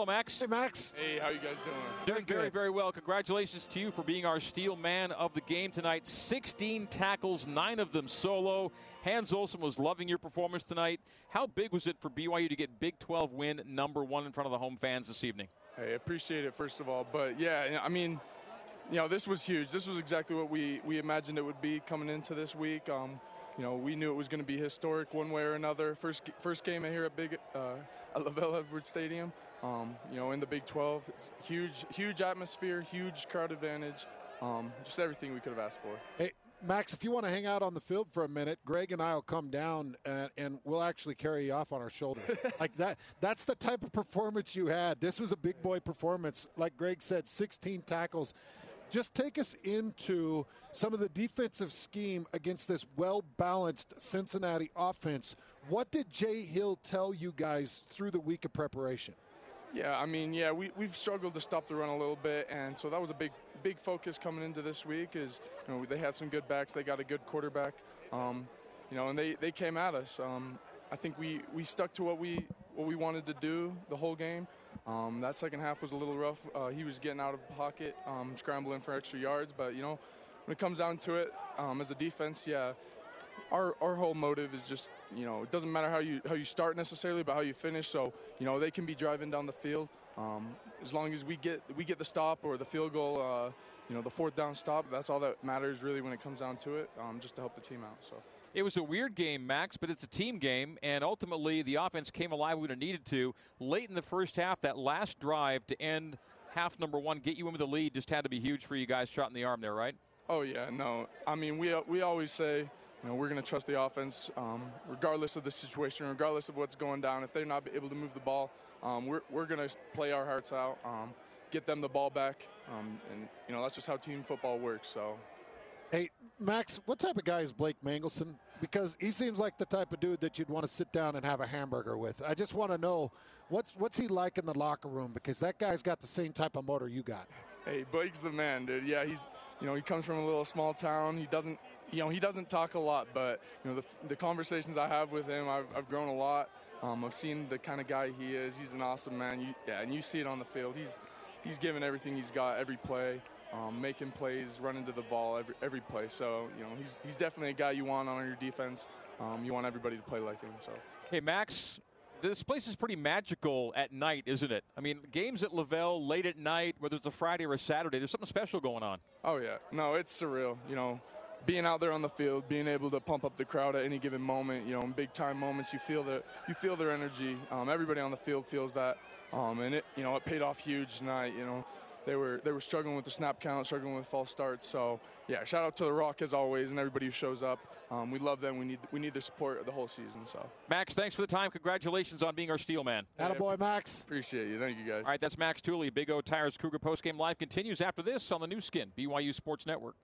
Hello, Max. Hey, Max. Hey, how you guys doing? Doing very, very well. Congratulations to you for being our steel man of the game tonight. 16 tackles, nine of them solo. Hans Olsen was loving your performance tonight. How big was it for BYU to get Big 12 win number one in front of the home fans this evening? Hey, I appreciate it first of all, but yeah, I mean, you know, this was huge. This was exactly what we we imagined it would be coming into this week. Um, you know, we knew it was going to be historic one way or another. First first game here at Big uh, at LaVell Edwards Stadium. Um, you know, in the Big 12, it's huge, huge atmosphere, huge crowd advantage, um, just everything we could have asked for. Hey, Max, if you want to hang out on the field for a minute, Greg and I will come down and, and we'll actually carry you off on our shoulders. like that. That's the type of performance you had. This was a big boy performance. Like Greg said, 16 tackles. Just take us into some of the defensive scheme against this well balanced Cincinnati offense. What did Jay Hill tell you guys through the week of preparation? Yeah, I mean, yeah, we, we've struggled to stop the run a little bit, and so that was a big big focus coming into this week. Is you know they have some good backs, they got a good quarterback, um, you know, and they, they came at us. Um, I think we, we stuck to what we what we wanted to do the whole game. Um, that second half was a little rough. Uh, he was getting out of pocket, um, scrambling for extra yards, but you know, when it comes down to it, um, as a defense, yeah, our our whole motive is just you know it doesn't matter how you how you start necessarily, but how you finish. So you know they can be driving down the field um, as long as we get we get the stop or the field goal. Uh, you know the fourth down stop. That's all that matters really when it comes down to it. Um, just to help the team out. So. It was a weird game, Max, but it's a team game, and ultimately the offense came alive when it needed to. Late in the first half, that last drive to end half number one, get you in with the lead, just had to be huge for you guys. Shot in the arm there, right? Oh yeah, no. I mean, we we always say you know, we're going to trust the offense um, regardless of the situation, regardless of what's going down. If they're not able to move the ball, um, we're, we're going to play our hearts out, um, get them the ball back, um, and you know that's just how team football works. So. Hey, Max, what type of guy is Blake Mangelson? Because he seems like the type of dude that you'd want to sit down and have a hamburger with. I just want to know what's what's he like in the locker room because that guy's got the same type of motor you got. Hey, Blake's the man, dude. Yeah, he's you know he comes from a little small town. He doesn't you know, he doesn't talk a lot, but you know, the, the conversations I have with him, I've, I've grown a lot. Um, I've seen the kind of guy he is. He's an awesome man. You, yeah, and you see it on the field. He's he's giving everything he's got every play, um, making plays, running to the ball every every play. So you know, he's he's definitely a guy you want on your defense. Um, you want everybody to play like him. So. Hey, Max. This place is pretty magical at night, isn't it? I mean, games at LaVell late at night, whether it's a Friday or a Saturday, there's something special going on. Oh yeah, no, it's surreal. You know, being out there on the field, being able to pump up the crowd at any given moment, you know, in big time moments, you feel the you feel their energy. Um, everybody on the field feels that, um, and it you know it paid off huge tonight. You know, they were they were struggling with the snap count, struggling with false starts. So yeah, shout out to the ROC as always, and everybody who shows up. Um, we love them. We need we need their support the whole season. So Max, thanks for the time. Congratulations on being our steel man. Attaboy, Max. Appreciate you. Thank you guys. All right, that's Max Tooley. Big O Tires Cougar postgame live continues after this on the Nu Skin BYU Sports Network.